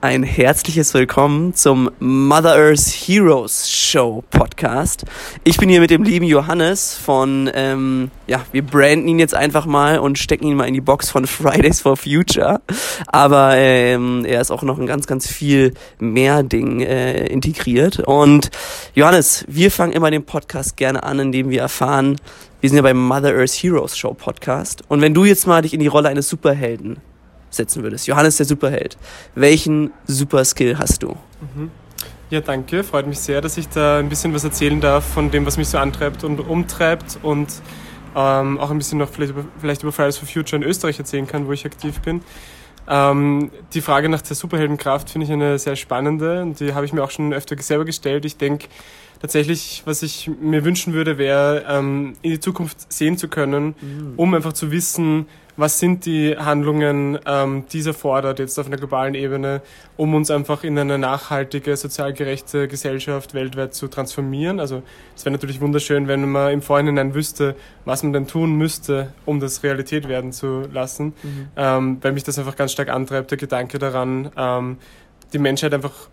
Ein herzliches Willkommen zum Mother Earth Heroes Show Podcast. Ich bin hier mit dem lieben Johannes von, ähm, ja, wir branden ihn jetzt einfach mal und stecken ihn mal in die Box von Fridays for Future. Aber ähm, er ist auch noch in ganz, ganz viel mehr Ding äh, integriert. Und Johannes, wir fangen immer den Podcast gerne an, indem wir erfahren, wir sind ja beim Mother Earth Heroes Show Podcast. Und wenn du jetzt mal dich in die Rolle eines Superhelden setzen würdest. Johannes der Superheld. Welchen Superskill hast du? Mhm. Ja, danke. Freut mich sehr, dass ich da ein bisschen was erzählen darf von dem, was mich so antreibt und umtreibt und ähm, auch ein bisschen noch vielleicht über, vielleicht über Fridays for Future in Österreich erzählen kann, wo ich aktiv bin. Ähm, die Frage nach der Superheldenkraft finde ich eine sehr spannende und die habe ich mir auch schon öfter selber gestellt. Ich denke tatsächlich, was ich mir wünschen würde, wäre, ähm, in die Zukunft sehen zu können, mhm. um einfach zu wissen, was sind die Handlungen, ähm, die es erfordert jetzt auf einer globalen Ebene, um uns einfach in eine nachhaltige, sozial gerechte Gesellschaft weltweit zu transformieren. Also es wäre natürlich wunderschön, wenn man im Vorhinein wüsste, was man denn tun müsste, um das Realität werden zu lassen, mhm. ähm, weil mich das einfach ganz stark antreibt, der Gedanke daran, ähm, die Menschheit einfach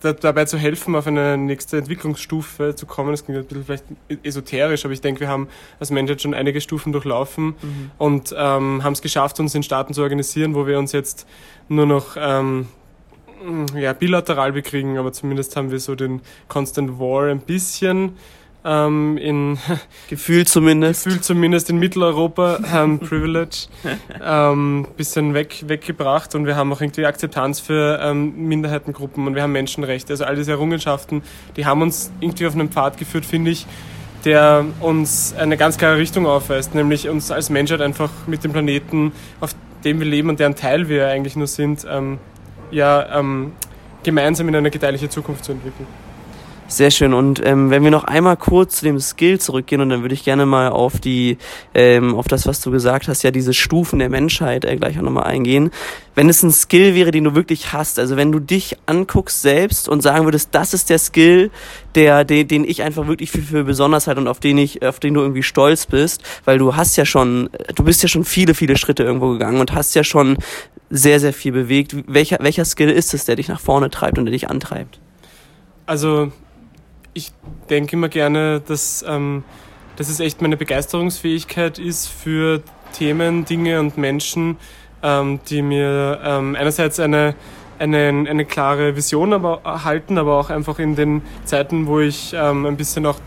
dabei zu helfen, auf eine nächste Entwicklungsstufe zu kommen. Das klingt ein bisschen vielleicht esoterisch, aber ich denke, wir haben als Menschheit schon einige Stufen durchlaufen mhm. und ähm, haben es geschafft, uns in Staaten zu organisieren, wo wir uns jetzt nur noch ähm, ja, bilateral bekriegen, aber zumindest haben wir so den Constant War ein bisschen ähm, in Gefühl zumindest. Gefühl zumindest in Mitteleuropa ähm, Privilege ähm, bisschen weg, weggebracht und wir haben auch irgendwie Akzeptanz für ähm, Minderheitengruppen und wir haben Menschenrechte. Also all diese Errungenschaften, die haben uns irgendwie auf einen Pfad geführt, finde ich, der uns eine ganz klare Richtung aufweist, nämlich uns als Menschheit einfach mit dem Planeten, auf dem wir leben und deren Teil wir eigentlich nur sind, ähm, ja, ähm, gemeinsam in eine gedeihliche Zukunft zu entwickeln. Sehr schön. Und ähm, wenn wir noch einmal kurz zu dem Skill zurückgehen, und dann würde ich gerne mal auf die, ähm, auf das, was du gesagt hast, ja, diese Stufen der Menschheit äh, gleich auch nochmal eingehen. Wenn es ein Skill wäre, den du wirklich hast, also wenn du dich anguckst selbst und sagen würdest, das ist der Skill, der, den, den ich einfach wirklich für, für besonders halt und auf den ich, auf den du irgendwie stolz bist, weil du hast ja schon, du bist ja schon viele, viele Schritte irgendwo gegangen und hast ja schon sehr, sehr viel bewegt. Welcher, welcher Skill ist es, der dich nach vorne treibt und der dich antreibt? Also ich denke immer gerne, dass, ähm, dass es echt meine Begeisterungsfähigkeit ist für Themen, Dinge und Menschen, ähm, die mir ähm, einerseits eine, eine, eine klare Vision aber erhalten, aber auch einfach in den Zeiten, wo ich ähm, ein bisschen auch,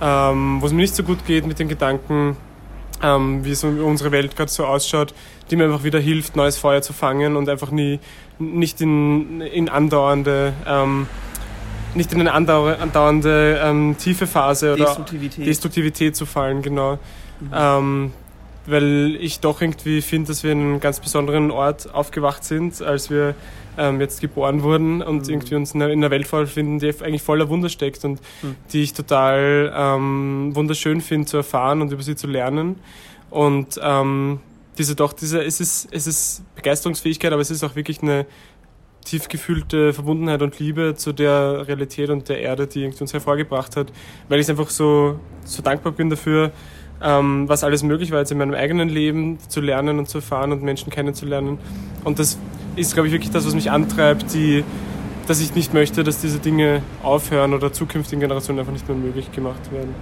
ähm, wo es mir nicht so gut geht mit den Gedanken, ähm, wie so unsere Welt gerade so ausschaut, die mir einfach wieder hilft, neues Feuer zu fangen und einfach nie, nicht in, in andauernde ähm, nicht in eine andauernde ähm, tiefe Phase oder Destruktivität, Destruktivität zu fallen, genau. Mhm. Ähm, weil ich doch irgendwie finde, dass wir in einem ganz besonderen Ort aufgewacht sind, als wir ähm, jetzt geboren wurden und mhm. irgendwie uns in einer Welt vorfinden, die eigentlich voller Wunder steckt und mhm. die ich total ähm, wunderschön finde zu erfahren und über sie zu lernen. Und ähm, diese doch, diese, es ist, es ist Begeisterungsfähigkeit, aber es ist auch wirklich eine tief gefühlte Verbundenheit und Liebe zu der Realität und der Erde, die uns hervorgebracht hat, weil ich einfach so, so dankbar bin dafür, ähm, was alles möglich war, jetzt in meinem eigenen Leben zu lernen und zu erfahren und Menschen kennenzulernen. Und das ist, glaube ich, wirklich das, was mich antreibt, die, dass ich nicht möchte, dass diese Dinge aufhören oder zukünftigen Generationen einfach nicht mehr möglich gemacht werden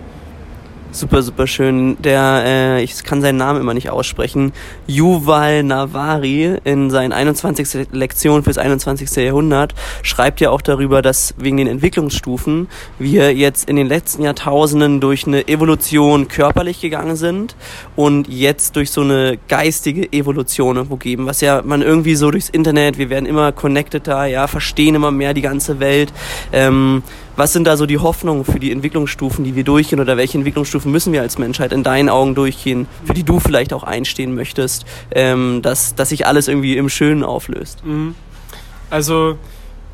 super, super schön. Der, äh, ich kann seinen Namen immer nicht aussprechen, Yuval Navari in seinen 21. Lektionen fürs 21. Jahrhundert schreibt ja auch darüber, dass wegen den Entwicklungsstufen wir jetzt in den letzten Jahrtausenden durch eine Evolution körperlich gegangen sind und jetzt durch so eine geistige Evolution irgendwo geben, was ja man irgendwie so durchs Internet, wir werden immer connecteder, ja, verstehen immer mehr die ganze Welt. Ähm, was sind da so die Hoffnungen für die Entwicklungsstufen, die wir durchgehen oder welche Entwicklungsstufen müssen wir als Menschheit in deinen Augen durchgehen, für die du vielleicht auch einstehen möchtest, ähm, dass, dass sich alles irgendwie im Schönen auflöst? Mhm. Also,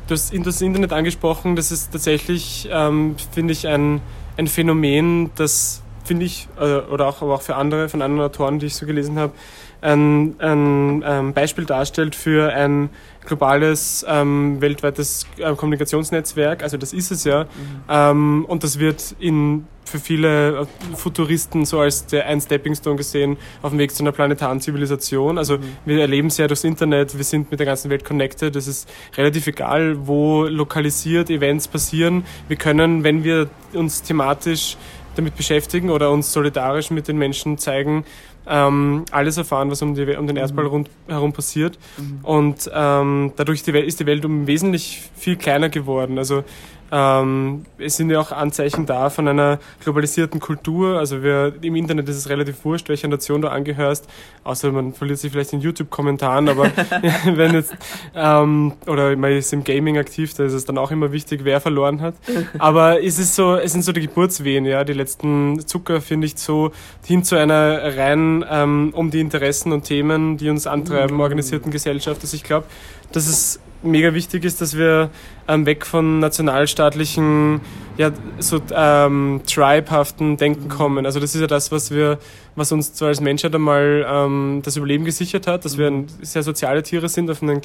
du hast das Internet angesprochen, das ist tatsächlich, ähm, finde ich, ein, ein Phänomen, das finde ich, äh, oder auch, aber auch für andere, von anderen Autoren, die ich so gelesen habe, ein, ein ähm, Beispiel darstellt für ein globales ähm, weltweites äh, Kommunikationsnetzwerk. Also das ist es ja. Mhm. Ähm, und das wird in, für viele äh, Futuristen so als der ein Stepping Stone gesehen auf dem Weg zu einer planetaren Zivilisation. Also mhm. wir erleben es ja durchs Internet, wir sind mit der ganzen Welt connected. Es ist relativ egal, wo lokalisiert Events passieren. Wir können, wenn wir uns thematisch damit beschäftigen oder uns solidarisch mit den Menschen zeigen, ähm, alles erfahren, was um, die, um den Erdball mhm. rund, herum passiert. Mhm. Und ähm, dadurch ist die Welt um wesentlich viel kleiner geworden. Also ähm, es sind ja auch Anzeichen da von einer globalisierten Kultur. Also wir, im Internet ist es relativ wurscht, welcher Nation du angehörst, außer man verliert sich vielleicht in YouTube-Kommentaren, aber wenn jetzt, ähm, oder man ist im Gaming aktiv, da ist es dann auch immer wichtig, wer verloren hat. Aber es ist so, es sind so die Geburtswehen, ja, die letzten Zucker, finde ich, so hin zu einer rein ähm, um die Interessen und Themen, die uns antreiben, mhm. organisierten Gesellschaft. Also ich glaube, dass es mega wichtig ist, dass wir ähm, weg von nationalstaatlichen, ja, so ähm, tribehaften Denken kommen. Also das ist ja das, was wir, was uns zwar als Menschheit einmal ähm, das Überleben gesichert hat, dass wir ein, sehr soziale Tiere sind, auf einen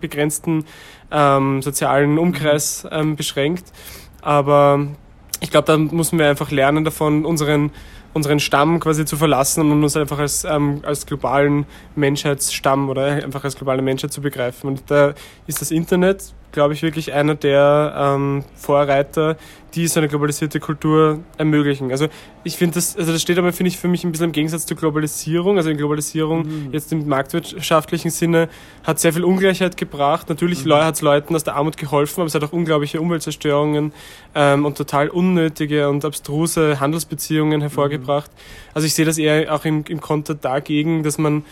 begrenzten ähm, sozialen Umkreis ähm, beschränkt. Aber ich glaube, da müssen wir einfach lernen davon, unseren unseren Stamm quasi zu verlassen und uns einfach als, ähm, als globalen Menschheitsstamm oder einfach als globale Menschheit zu begreifen. Und da ist das Internet glaube ich, wirklich einer der ähm, Vorreiter, die so eine globalisierte Kultur ermöglichen. Also ich finde das, also das steht aber, finde ich, für mich ein bisschen im Gegensatz zur Globalisierung. Also in Globalisierung mhm. jetzt im marktwirtschaftlichen Sinne hat sehr viel Ungleichheit gebracht. Natürlich mhm. hat es Leuten aus der Armut geholfen, aber es hat auch unglaubliche Umweltzerstörungen ähm, und total unnötige und abstruse Handelsbeziehungen hervorgebracht. Mhm. Also ich sehe das eher auch im, im Konter dagegen, dass man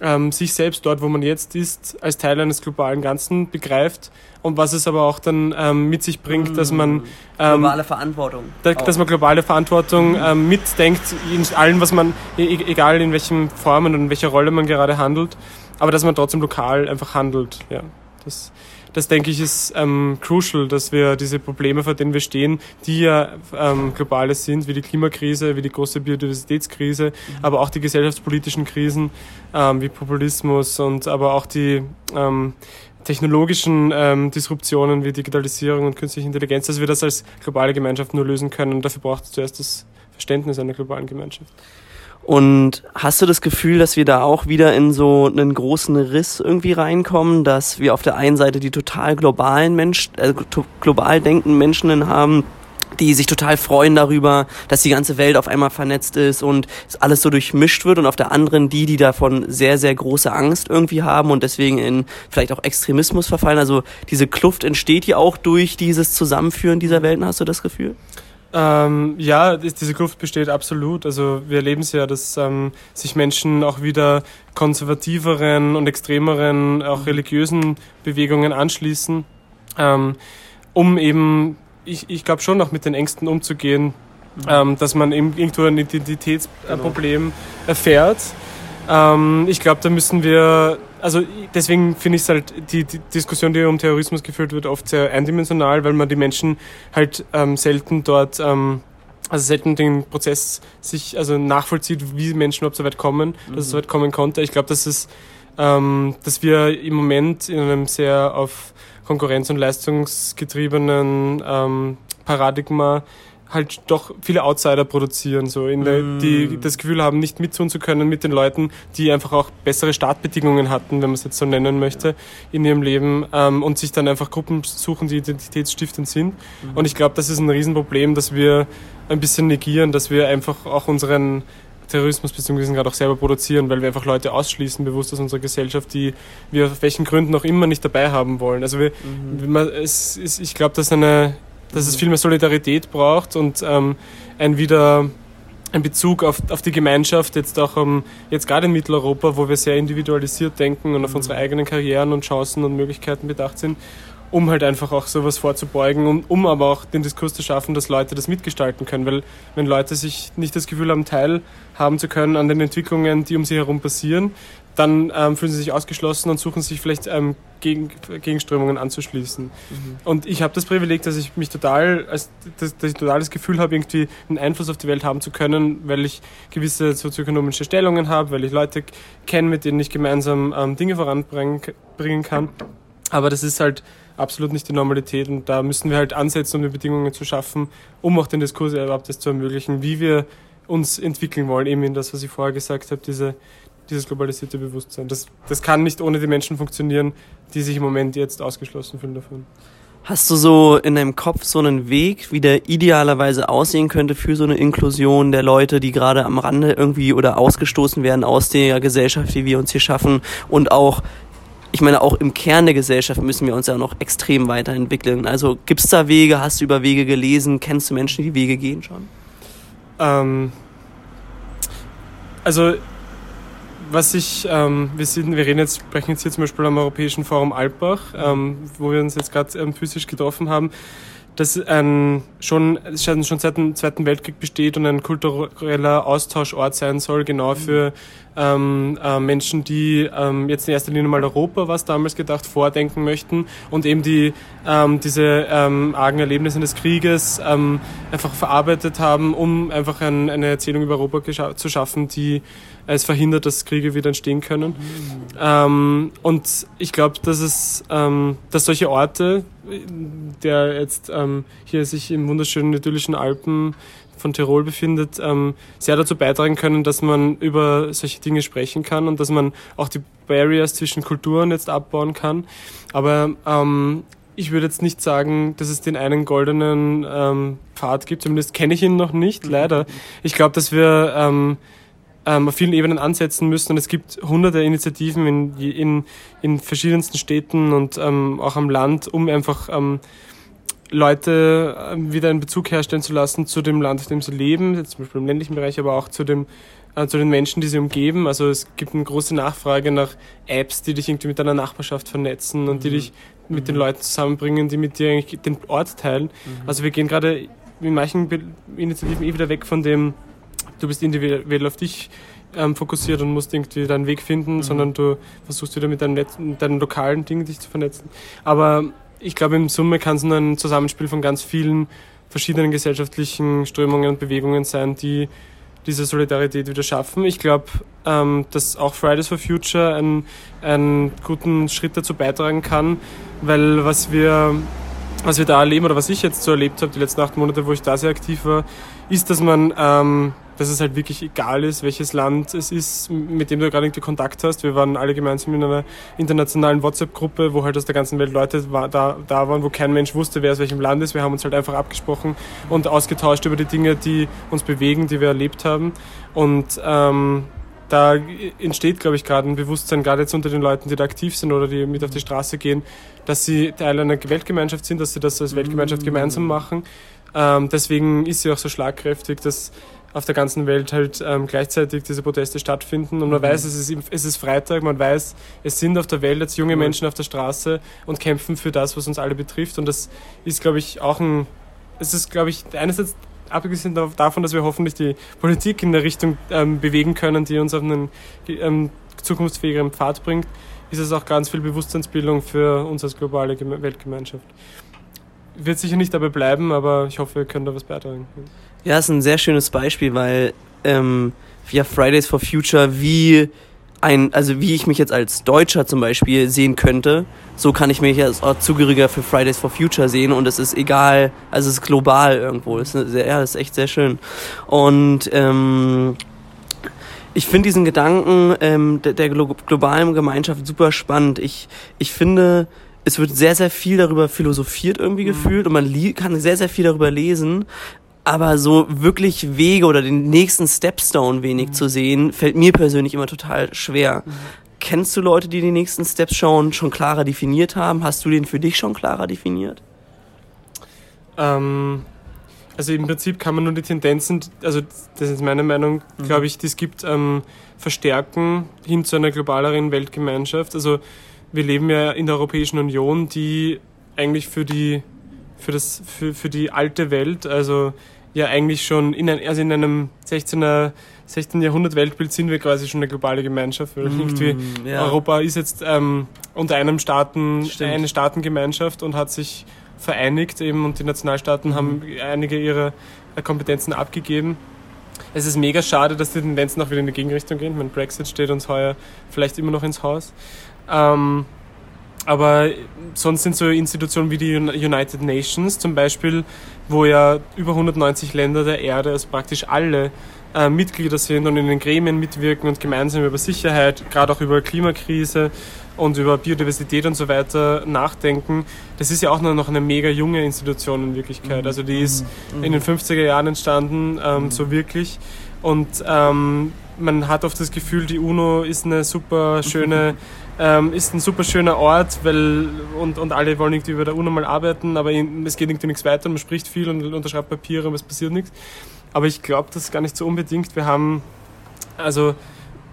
ähm, sich selbst dort, wo man jetzt ist, als Teil eines globalen Ganzen begreift und was es aber auch dann ähm, mit sich bringt, mm. dass man ähm, globale Verantwortung, da, dass man globale Verantwortung mm. ähm, mitdenkt in allem, was man, e, e egal in welchen Formen und in welcher Rolle man gerade handelt, aber dass man trotzdem lokal einfach handelt. Ja, das das denke ich ist ähm, crucial, dass wir diese Probleme, vor denen wir stehen, die ja ähm, globale sind, wie die Klimakrise, wie die große Biodiversitätskrise, mhm. aber auch die gesellschaftspolitischen Krisen ähm, wie Populismus und aber auch die ähm, technologischen ähm, Disruptionen wie Digitalisierung und künstliche Intelligenz, dass wir das als globale Gemeinschaft nur lösen können. Und dafür braucht es zuerst das Verständnis einer globalen Gemeinschaft. Und hast du das Gefühl, dass wir da auch wieder in so einen großen Riss irgendwie reinkommen, dass wir auf der einen Seite die total globalen Menschen, äh, global denkenden Menschen haben, die sich total freuen darüber, dass die ganze Welt auf einmal vernetzt ist und alles so durchmischt wird und auf der anderen die, die davon sehr, sehr große Angst irgendwie haben und deswegen in vielleicht auch Extremismus verfallen. Also diese Kluft entsteht ja auch durch dieses Zusammenführen dieser Welten, hast du das Gefühl? Ähm, ja, diese Kluft besteht absolut. Also wir erleben es ja, dass ähm, sich Menschen auch wieder konservativeren und extremeren, auch religiösen Bewegungen anschließen, ähm, um eben, ich, ich glaube schon auch mit den Ängsten umzugehen, mhm. ähm, dass man eben irgendwo ein Identitätsproblem genau. erfährt. Ähm, ich glaube, da müssen wir also deswegen finde ich es halt, die, die, Diskussion, die um Terrorismus geführt wird, oft sehr eindimensional, weil man die Menschen halt ähm, selten dort, ähm, also selten den Prozess sich also nachvollzieht, wie Menschen überhaupt so weit kommen, mhm. dass es so weit kommen konnte. Ich glaube, dass es, ähm, dass wir im Moment in einem sehr auf Konkurrenz- und leistungsgetriebenen ähm, Paradigma halt doch viele Outsider produzieren, so in der, mm. die das Gefühl haben, nicht mittun zu können mit den Leuten, die einfach auch bessere Startbedingungen hatten, wenn man es jetzt so nennen möchte, in ihrem Leben ähm, und sich dann einfach Gruppen suchen, die identitätsstiftend sind. Mm. Und ich glaube, das ist ein Riesenproblem, dass wir ein bisschen negieren, dass wir einfach auch unseren Terrorismus beziehungsweise gerade auch selber produzieren, weil wir einfach Leute ausschließen, bewusst aus unserer Gesellschaft, die wir auf welchen Gründen auch immer nicht dabei haben wollen. Also wir, mhm. es ist, ich glaube, dass eine dass es viel mehr Solidarität braucht und ähm, ein wieder ein Bezug auf, auf die Gemeinschaft, jetzt auch um, jetzt gerade in Mitteleuropa, wo wir sehr individualisiert denken und auf unsere eigenen Karrieren und Chancen und Möglichkeiten bedacht sind. um halt einfach auch sowas vorzubeugen und um aber auch den Diskurs zu schaffen, dass Leute das mitgestalten können. Weil wenn Leute sich nicht das Gefühl haben, teilhaben zu können an den Entwicklungen, die um sie herum passieren, dann ähm, fühlen sie sich ausgeschlossen und suchen sich vielleicht ähm, gegen, Gegenströmungen anzuschließen. Mhm. Und ich habe das Privileg, dass ich mich total, als, dass, dass ich total das Gefühl habe, irgendwie einen Einfluss auf die Welt haben zu können, weil ich gewisse sozioökonomische Stellungen habe, weil ich Leute kenne, mit denen ich gemeinsam ähm, Dinge voranbringen kann. Aber das ist halt absolut nicht die Normalität und da müssen wir halt ansetzen, um die Bedingungen zu schaffen, um auch den Diskurs überhaupt das zu ermöglichen, wie wir uns entwickeln wollen, eben in das, was ich vorher gesagt habe, diese, dieses globalisierte Bewusstsein. Das, das kann nicht ohne die Menschen funktionieren, die sich im Moment jetzt ausgeschlossen fühlen davon. Hast du so in deinem Kopf so einen Weg, wie der idealerweise aussehen könnte für so eine Inklusion der Leute, die gerade am Rande irgendwie oder ausgestoßen werden aus der Gesellschaft, die wir uns hier schaffen und auch ich meine, auch im Kern der Gesellschaft müssen wir uns ja noch extrem weiterentwickeln. Also gibt es da Wege, hast du über Wege gelesen, kennst du Menschen, die Wege gehen schon? Ähm, also was ich, ähm, wir, sind, wir reden jetzt, sprechen jetzt hier zum Beispiel am Europäischen Forum Alpbach, ähm, wo wir uns jetzt gerade ähm, physisch getroffen haben, das ein, schon, schon seit dem Zweiten Weltkrieg besteht und ein kultureller Austauschort sein soll, genau für ähm, äh, Menschen, die ähm, jetzt in erster Linie mal Europa, was damals gedacht, vordenken möchten und eben die ähm, diese ähm, argen Erlebnisse des Krieges ähm, einfach verarbeitet haben, um einfach ein, eine Erzählung über Europa zu schaffen, die es verhindert, dass Kriege wieder entstehen können. Mhm. Ähm, und ich glaube, dass es, ähm, dass solche Orte, der jetzt ähm, hier sich im wunderschönen idyllischen Alpen von Tirol befindet, ähm, sehr dazu beitragen können, dass man über solche Dinge sprechen kann und dass man auch die Barriers zwischen Kulturen jetzt abbauen kann. Aber ähm, ich würde jetzt nicht sagen, dass es den einen goldenen ähm, Pfad gibt, zumindest kenne ich ihn noch nicht, mhm. leider. Ich glaube, dass wir ähm, ähm, auf vielen Ebenen ansetzen müssen und es gibt hunderte Initiativen in, in, in verschiedensten Städten und ähm, auch am Land, um einfach ähm, Leute ähm, wieder einen Bezug herstellen zu lassen zu dem Land, in dem sie leben, zum Beispiel im ländlichen Bereich, aber auch zu, dem, äh, zu den Menschen, die sie umgeben. Also es gibt eine große Nachfrage nach Apps, die dich irgendwie mit deiner Nachbarschaft vernetzen und die mhm. dich mit mhm. den Leuten zusammenbringen, die mit dir eigentlich den Ort teilen. Mhm. Also wir gehen gerade in manchen Initiativen eh wieder weg von dem, du bist individuell auf dich ähm, fokussiert und musst irgendwie deinen Weg finden, mhm. sondern du versuchst wieder mit deinen, mit deinen lokalen Dingen dich zu vernetzen. Aber ich glaube, im Summe kann es nur ein Zusammenspiel von ganz vielen verschiedenen gesellschaftlichen Strömungen und Bewegungen sein, die diese Solidarität wieder schaffen. Ich glaube, ähm, dass auch Fridays for Future einen, einen guten Schritt dazu beitragen kann, weil was wir, was wir da erleben oder was ich jetzt so erlebt habe, die letzten acht Monate, wo ich da sehr aktiv war, ist, dass man ähm, dass es halt wirklich egal ist, welches Land es ist, mit dem du gerade irgendwie Kontakt hast. Wir waren alle gemeinsam in einer internationalen WhatsApp-Gruppe, wo halt aus der ganzen Welt Leute da, da waren, wo kein Mensch wusste, wer aus welchem Land ist. Wir haben uns halt einfach abgesprochen und ausgetauscht über die Dinge, die uns bewegen, die wir erlebt haben. Und ähm, da entsteht, glaube ich, gerade ein Bewusstsein, gerade jetzt unter den Leuten, die da aktiv sind oder die mit auf die Straße gehen, dass sie Teil einer Weltgemeinschaft sind, dass sie das als Weltgemeinschaft gemeinsam machen. Ähm, deswegen ist sie auch so schlagkräftig, dass auf der ganzen Welt halt ähm, gleichzeitig diese Proteste stattfinden und man mhm. weiß, es ist, es ist Freitag, man weiß, es sind auf der Welt jetzt junge Menschen auf der Straße und kämpfen für das, was uns alle betrifft und das ist, glaube ich, auch ein, es ist, glaube ich, einerseits abgesehen davon, dass wir hoffentlich die Politik in der Richtung ähm, bewegen können, die uns auf einen ähm, zukunftsfähigeren Pfad bringt, ist es auch ganz viel Bewusstseinsbildung für uns als globale Weltgemeinschaft. Wird sicher nicht dabei bleiben, aber ich hoffe, wir können da was beitragen. Ja, ist ein sehr schönes Beispiel, weil ähm, ja, Fridays for Future wie ein, also wie ich mich jetzt als Deutscher zum Beispiel sehen könnte, so kann ich mich als Zugehöriger für Fridays for Future sehen und es ist egal, also es ist global irgendwo. Das ist, sehr, ja, das ist echt sehr schön. Und ähm, ich finde diesen Gedanken ähm, der, der globalen Gemeinschaft super spannend. Ich, ich finde, es wird sehr, sehr viel darüber philosophiert irgendwie mhm. gefühlt und man kann sehr, sehr viel darüber lesen aber so wirklich Wege oder den nächsten Stepstone wenig mhm. zu sehen, fällt mir persönlich immer total schwer. Mhm. Kennst du Leute, die die nächsten Steps schon, schon klarer definiert haben? Hast du den für dich schon klarer definiert? Ähm, also im Prinzip kann man nur die Tendenzen, also das ist meine Meinung, mhm. glaube ich, die es gibt, ähm, verstärken hin zu einer globaleren Weltgemeinschaft. Also wir leben ja in der Europäischen Union, die eigentlich für die, für das, für, für die alte Welt, also ja eigentlich schon in, ein, also in einem 16er, 16. Jahrhundert Weltbild sind wir quasi schon eine globale Gemeinschaft. Weil mm, irgendwie ja. Europa ist jetzt ähm, unter einem Staaten, Stimmt. eine Staatengemeinschaft und hat sich vereinigt eben und die Nationalstaaten haben einige ihrer Kompetenzen abgegeben. Es ist mega schade, dass die Tendenzen auch wieder in die Gegenrichtung gehen. Mein Brexit steht uns heuer vielleicht immer noch ins Haus. Ähm, aber sonst sind so Institutionen wie die United Nations zum Beispiel, wo ja über 190 Länder der Erde, also praktisch alle äh, Mitglieder sind und in den Gremien mitwirken und gemeinsam über Sicherheit, gerade auch über Klimakrise und über Biodiversität und so weiter nachdenken. Das ist ja auch noch eine mega junge Institution in Wirklichkeit. Mhm. Also die ist mhm. in den 50er Jahren entstanden, ähm, mhm. so wirklich. Und ähm, man hat oft das Gefühl, die UNO ist eine super schöne, ähm, ist ein super schöner Ort, weil und, und alle wollen irgendwie über der UNO mal arbeiten, aber es geht irgendwie nichts weiter, man spricht viel und unterschreibt Papiere, aber es passiert nichts. Aber ich glaube das gar nicht so unbedingt. Wir haben, also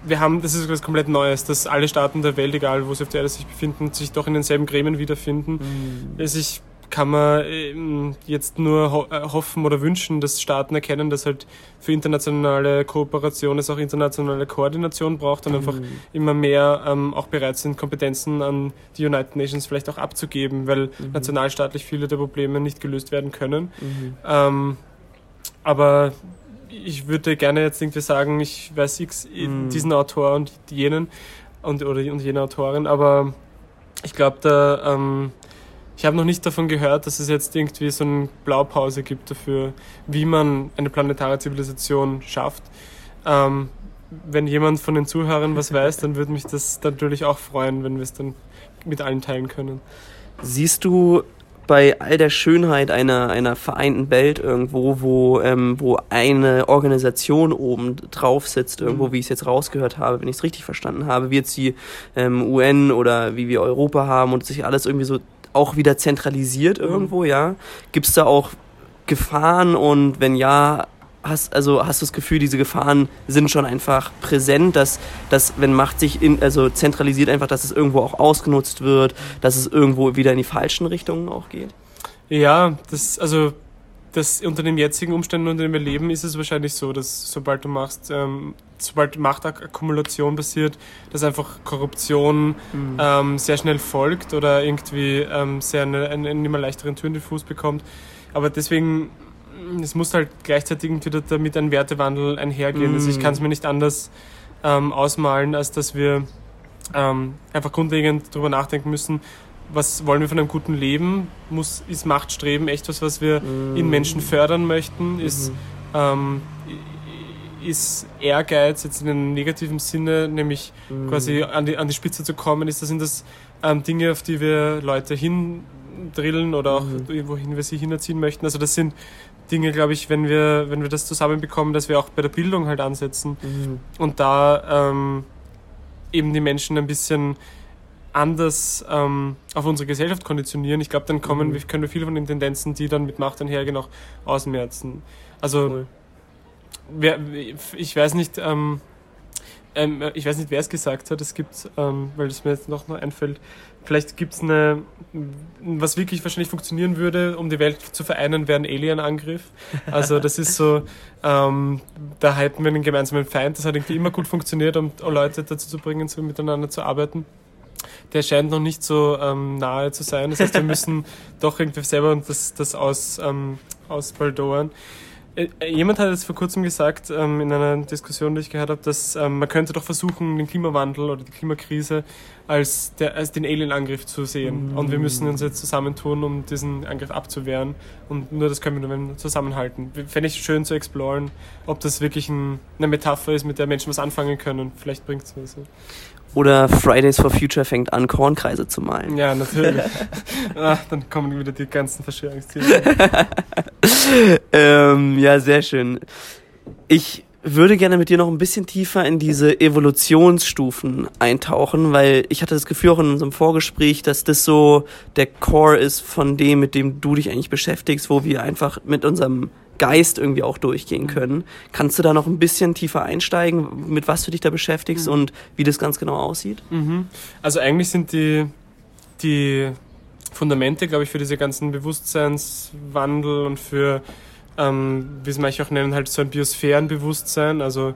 wir haben, das ist etwas komplett Neues, dass alle Staaten der Welt, egal wo sie auf der Erde sich befinden, sich doch in denselben Gremien wiederfinden. Mhm. Also ich kann man ähm, jetzt nur äh, hoffen oder wünschen, dass Staaten erkennen, dass halt für internationale Kooperation es auch internationale Koordination braucht und mhm. einfach immer mehr ähm, auch bereit sind, Kompetenzen an die United Nations vielleicht auch abzugeben, weil mhm. nationalstaatlich viele der Probleme nicht gelöst werden können. Mhm. Ähm, aber ich würde gerne jetzt irgendwie sagen, ich weiß X, mm. diesen Autor und jenen und, oder, und jene Autorin, aber ich glaube, da, ähm, ich habe noch nicht davon gehört, dass es jetzt irgendwie so eine Blaupause gibt dafür, wie man eine planetare Zivilisation schafft. Ähm, wenn jemand von den Zuhörern was weiß, dann würde mich das natürlich auch freuen, wenn wir es dann mit allen teilen können. Siehst du bei all der Schönheit einer, einer vereinten Welt irgendwo, wo, ähm, wo eine Organisation oben drauf sitzt, irgendwo, mhm. wie ich es jetzt rausgehört habe, wenn ich es richtig verstanden habe, wie jetzt die ähm, UN oder wie wir Europa haben und sich alles irgendwie so auch wieder zentralisiert mhm. irgendwo, ja? Gibt es da auch Gefahren und wenn ja, hast, also hast du das Gefühl, diese Gefahren sind schon einfach präsent, dass, dass wenn Macht sich in, also zentralisiert einfach, dass es irgendwo auch ausgenutzt wird, dass es irgendwo wieder in die falschen Richtungen auch geht? Ja, das, also das unter den jetzigen Umständen, unter denen wir leben, ist es wahrscheinlich so, dass sobald du machst, ähm, sobald Machtakkumulation passiert, dass einfach Korruption mhm. ähm, sehr schnell folgt oder irgendwie ähm, sehr eine, einen, einen immer leichteren Tür in den Fuß bekommt. Aber deswegen es muss halt gleichzeitig wieder damit ein Wertewandel einhergehen. Mm. Also ich kann es mir nicht anders ähm, ausmalen, als dass wir ähm, einfach grundlegend darüber nachdenken müssen, was wollen wir von einem guten Leben? Muss, ist Machtstreben echt was, was wir mm. in Menschen fördern möchten? Ist, mm. ähm, ist Ehrgeiz jetzt in einem negativen Sinne, nämlich mm. quasi an die, an die Spitze zu kommen, ist das, sind das ähm, Dinge, auf die wir Leute hindrillen oder auch mhm. wohin wir sie hinerziehen möchten? Also das sind Dinge, glaube ich, wenn wir, wenn wir das zusammenbekommen, dass wir auch bei der Bildung halt ansetzen mhm. und da ähm, eben die Menschen ein bisschen anders ähm, auf unsere Gesellschaft konditionieren. Ich glaube, dann kommen, mhm. können wir viele von den Tendenzen, die dann mit Macht einhergehen, auch ausmerzen. Also, cool. wer, ich weiß nicht, ähm, ähm, ich weiß nicht, wer es gesagt hat. Es gibt, ähm, weil es mir jetzt noch, noch einfällt, vielleicht gibt es eine, was wirklich wahrscheinlich funktionieren würde, um die Welt zu vereinen, wäre ein Alien-Angriff. Also das ist so, ähm, da halten wir einen gemeinsamen Feind. Das hat irgendwie immer gut funktioniert, um Leute dazu zu bringen, so miteinander zu arbeiten. Der scheint noch nicht so ähm, nahe zu sein. Das heißt, wir müssen doch irgendwie selber das, das aus, ähm, ausbaldowern. Äh, jemand hat jetzt vor kurzem gesagt, ähm, in einer Diskussion, die ich gehört habe, dass ähm, man könnte doch versuchen, den Klimawandel oder die Klimakrise als, der, als den Alien-Angriff zu sehen. Mm. Und wir müssen uns jetzt zusammentun, um diesen Angriff abzuwehren. Und nur das können wir nur zusammenhalten. Fände ich schön zu exploren, ob das wirklich ein, eine Metapher ist, mit der Menschen was anfangen können. Vielleicht bringt es was. Oder Fridays for Future fängt an, Kornkreise zu malen. Ja, natürlich. Ach, dann kommen wieder die ganzen Verschwörungstheorien. ähm, ja, sehr schön. Ich würde gerne mit dir noch ein bisschen tiefer in diese Evolutionsstufen eintauchen, weil ich hatte das Gefühl auch in unserem Vorgespräch, dass das so der Core ist von dem, mit dem du dich eigentlich beschäftigst, wo wir einfach mit unserem Geist irgendwie auch durchgehen können. Kannst du da noch ein bisschen tiefer einsteigen, mit was du dich da beschäftigst mhm. und wie das ganz genau aussieht? Mhm. Also eigentlich sind die, die Fundamente, glaube ich, für diese ganzen Bewusstseinswandel und für, ähm, wie es manche auch nennen, halt so ein Biosphärenbewusstsein, also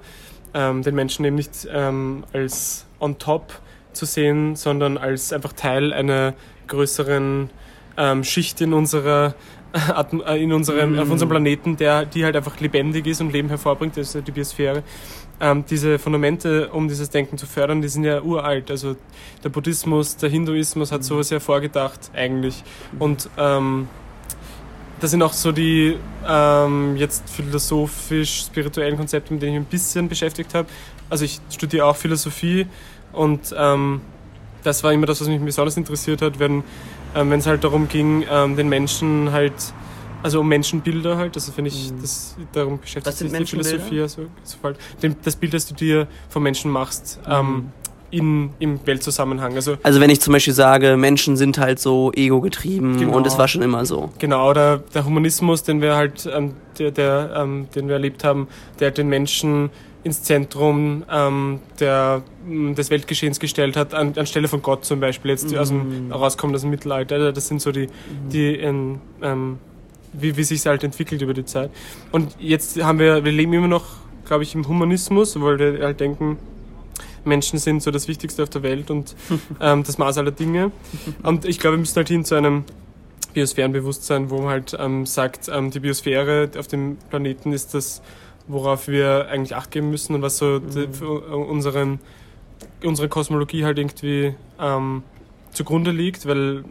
ähm, den Menschen eben nicht ähm, als on top zu sehen, sondern als einfach Teil einer größeren ähm, Schicht in unserer äh, in unserem, mm. auf unserem Planeten, der, die halt einfach lebendig ist und Leben hervorbringt, das ist die Biosphäre. Ähm, diese Fundamente, um dieses Denken zu fördern, die sind ja uralt. Also der Buddhismus, der Hinduismus hat mhm. sowas ja vorgedacht eigentlich. Und ähm, das sind auch so die ähm, jetzt philosophisch-spirituellen Konzepte, mit denen ich mich ein bisschen beschäftigt habe. Also ich studiere auch Philosophie und ähm, das war immer das, was mich besonders interessiert hat, wenn ähm, es halt darum ging, ähm, den Menschen halt, also um Menschenbilder halt, also finde ich, mhm. das, darum beschäftigt sich die Philosophie. Also, so halt, das Bild, das du dir vom Menschen machst, mhm. Ähm, in, im Weltzusammenhang. Also, also wenn ich zum Beispiel sage, Menschen sind halt so ego-getrieben genau, und es war schon immer so. Genau, oder der Humanismus, den wir halt, ähm, der, der ähm, den wir erlebt haben, der den Menschen ins Zentrum ähm, der, des Weltgeschehens gestellt hat, an, anstelle von Gott zum Beispiel, jetzt mhm. aus dem, rauskommt aus dem Mittelalter. Also das sind so die, mhm. die in, ähm, wie, wie sich halt entwickelt über die Zeit. Und jetzt haben wir, wir leben immer noch, glaube ich, im Humanismus, weil wir halt denken, Menschen sind so das Wichtigste auf der Welt und ähm, das Maß aller Dinge. Und ich glaube, wir müssen halt hin zu einem Biosphärenbewusstsein, wo man halt ähm, sagt, ähm, die Biosphäre auf dem Planeten ist das, worauf wir eigentlich Acht geben müssen und was so mhm. für unseren, unsere Kosmologie halt irgendwie ähm, zugrunde liegt, weil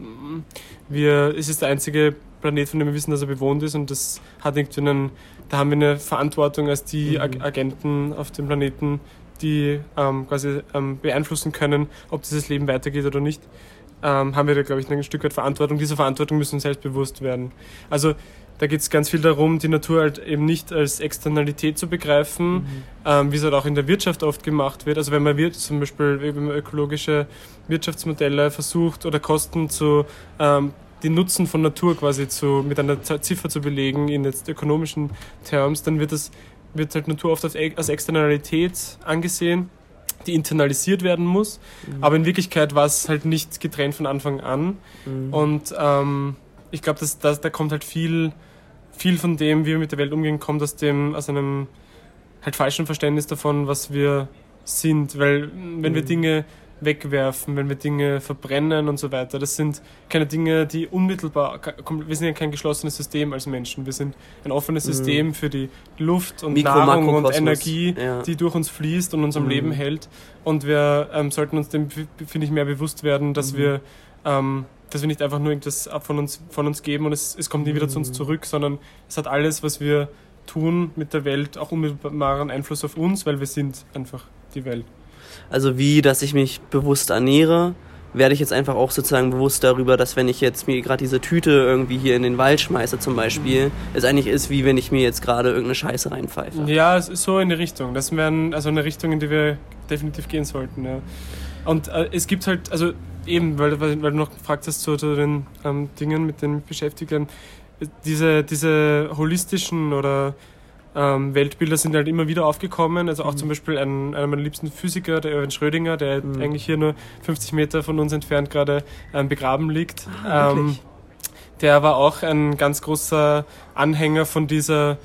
wir, es ist der einzige Planet, von dem wir wissen, dass er bewohnt ist und das hat irgendwie einen, da haben wir eine Verantwortung als die mhm. Agenten auf dem Planeten, die ähm, quasi ähm, beeinflussen können, ob dieses Leben weitergeht oder nicht, ähm, haben wir da, glaube ich, ein Stück weit Verantwortung. Diese Verantwortung müssen uns selbst bewusst werden. Also da geht es ganz viel darum, die Natur halt eben nicht als Externalität zu begreifen, mhm. ähm, wie es halt auch in der Wirtschaft oft gemacht wird. Also wenn man wird, zum Beispiel wenn man ökologische Wirtschaftsmodelle versucht oder Kosten zu ähm, den Nutzen von Natur quasi zu, mit einer Ziffer zu belegen in jetzt ökonomischen Terms, dann wird das wird halt Natur oft als Externalität angesehen, die internalisiert werden muss. Mhm. Aber in Wirklichkeit war es halt nicht getrennt von Anfang an. Mhm. Und ähm, ich glaube, dass, dass, da kommt halt viel, viel von dem, wie wir mit der Welt umgehen, kommt aus dem, aus einem halt falschen Verständnis davon, was wir sind. Weil wenn mhm. wir Dinge wegwerfen, wenn wir Dinge verbrennen und so weiter. Das sind keine Dinge, die unmittelbar, wir sind ja kein geschlossenes System als Menschen. Wir sind ein offenes mhm. System für die Luft und Mikro, Nahrung und Energie, ja. die durch uns fließt und uns am mhm. Leben hält. Und wir ähm, sollten uns dem, finde ich, mehr bewusst werden, dass mhm. wir ähm, dass wir nicht einfach nur irgendwas ab von uns, von uns geben und es, es kommt nie wieder zu uns mhm. zurück, sondern es hat alles, was wir tun mit der Welt, auch unmittelbaren Einfluss auf uns, weil wir sind einfach die Welt. Also wie, dass ich mich bewusst ernähre, werde ich jetzt einfach auch sozusagen bewusst darüber, dass wenn ich jetzt mir gerade diese Tüte irgendwie hier in den Wald schmeiße zum Beispiel, es eigentlich ist, wie wenn ich mir jetzt gerade irgendeine Scheiße reinpfeife. Ja, es ist so in die Richtung. Das wäre also eine Richtung, in die wir definitiv gehen sollten. Ja. Und äh, es gibt halt, also eben, weil, weil, du noch gefragt hast zu, zu den ähm, Dingen mit den Beschäftigten, diese, diese holistischen oder ähm, Weltbilder sind halt immer wieder aufgekommen. Also auch mhm. zum Beispiel ein, einer meiner liebsten Physiker, der Erwin Schrödinger, der mhm. eigentlich hier nur 50 Meter von uns entfernt gerade ähm, begraben liegt. Ah, ähm, der war auch ein ganz großer Anhänger von dieser